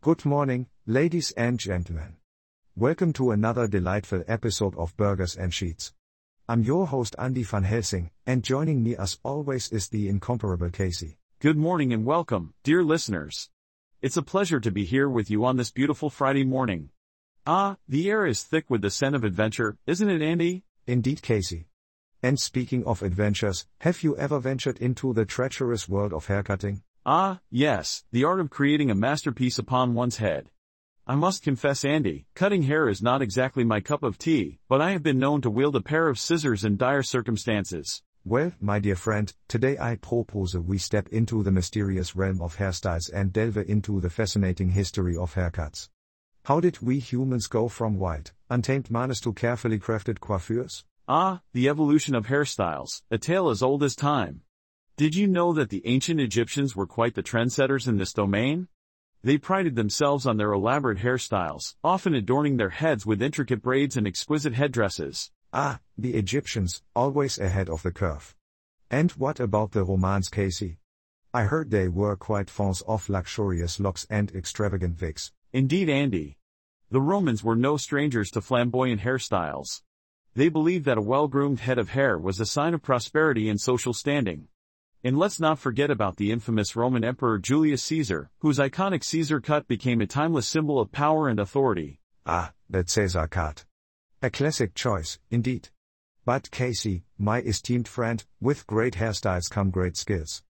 Good morning, ladies and gentlemen. Welcome to another delightful episode of Burgers and Sheets. I'm your host Andy van Helsing, and joining me as always is the incomparable Casey. Good morning and welcome, dear listeners. It's a pleasure to be here with you on this beautiful Friday morning. Ah, the air is thick with the scent of adventure, isn't it, Andy? Indeed, Casey. And speaking of adventures, have you ever ventured into the treacherous world of haircutting? Ah, yes, the art of creating a masterpiece upon one's head. I must confess, Andy, cutting hair is not exactly my cup of tea, but I have been known to wield a pair of scissors in dire circumstances. Well, my dear friend, today I propose we step into the mysterious realm of hairstyles and delve into the fascinating history of haircuts. How did we humans go from wild, untamed manes to carefully crafted coiffures? Ah, the evolution of hairstyles, a tale as old as time. Did you know that the ancient Egyptians were quite the trendsetters in this domain? They prided themselves on their elaborate hairstyles, often adorning their heads with intricate braids and exquisite headdresses. Ah, the Egyptians, always ahead of the curve. And what about the Romans, Casey? I heard they were quite fans of luxurious locks and extravagant wigs. Indeed, Andy. The Romans were no strangers to flamboyant hairstyles. They believed that a well-groomed head of hair was a sign of prosperity and social standing. And let's not forget about the infamous Roman Emperor Julius Caesar, whose iconic Caesar cut became a timeless symbol of power and authority. Ah, that Caesar cut. A classic choice, indeed. But Casey, my esteemed friend, with great hairstyles come great skills.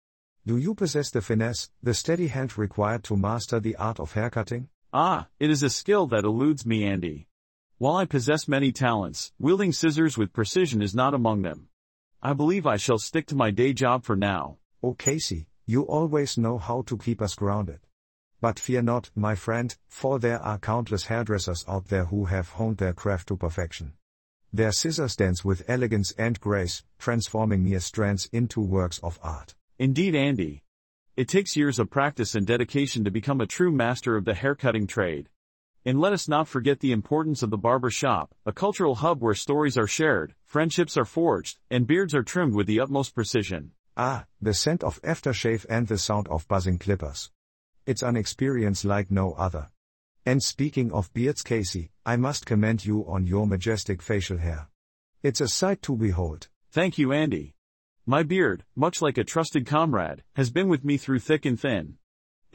Do you possess the finesse, the steady hand required to master the art of haircutting? Ah, it is a skill that eludes me, Andy. While I possess many talents, wielding scissors with precision is not among them. I believe I shall stick to my day job for now. Oh Casey, you always know how to keep us grounded. But fear not, my friend, for there are countless hairdressers out there who have honed their craft to perfection. Their scissors dance with elegance and grace, transforming mere strands into works of art. Indeed, Andy. It takes years of practice and dedication to become a true master of the haircutting trade. And let us not forget the importance of the barber shop, a cultural hub where stories are shared, friendships are forged, and beards are trimmed with the utmost precision. Ah, the scent of aftershave and the sound of buzzing clippers. It's an experience like no other. And speaking of beards, Casey, I must commend you on your majestic facial hair. It's a sight to behold. Thank you, Andy. My beard, much like a trusted comrade, has been with me through thick and thin.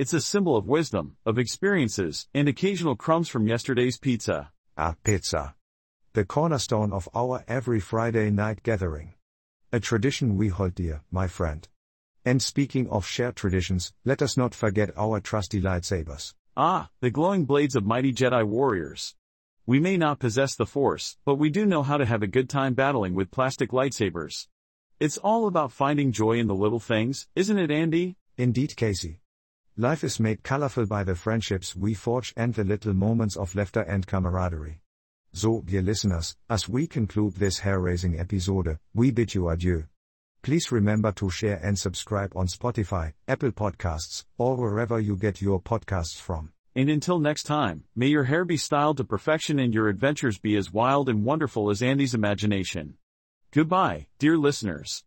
It's a symbol of wisdom, of experiences, and occasional crumbs from yesterday's pizza. Ah, pizza. The cornerstone of our every Friday night gathering. A tradition we hold dear, my friend. And speaking of shared traditions, let us not forget our trusty lightsabers. Ah, the glowing blades of mighty Jedi warriors. We may not possess the Force, but we do know how to have a good time battling with plastic lightsabers. It's all about finding joy in the little things, isn't it, Andy? Indeed, Casey. Life is made colorful by the friendships we forge and the little moments of laughter and camaraderie. So, dear listeners, as we conclude this hair-raising episode, we bid you adieu. Please remember to share and subscribe on Spotify, Apple Podcasts, or wherever you get your podcasts from. And until next time, may your hair be styled to perfection and your adventures be as wild and wonderful as Andy's imagination. Goodbye, dear listeners.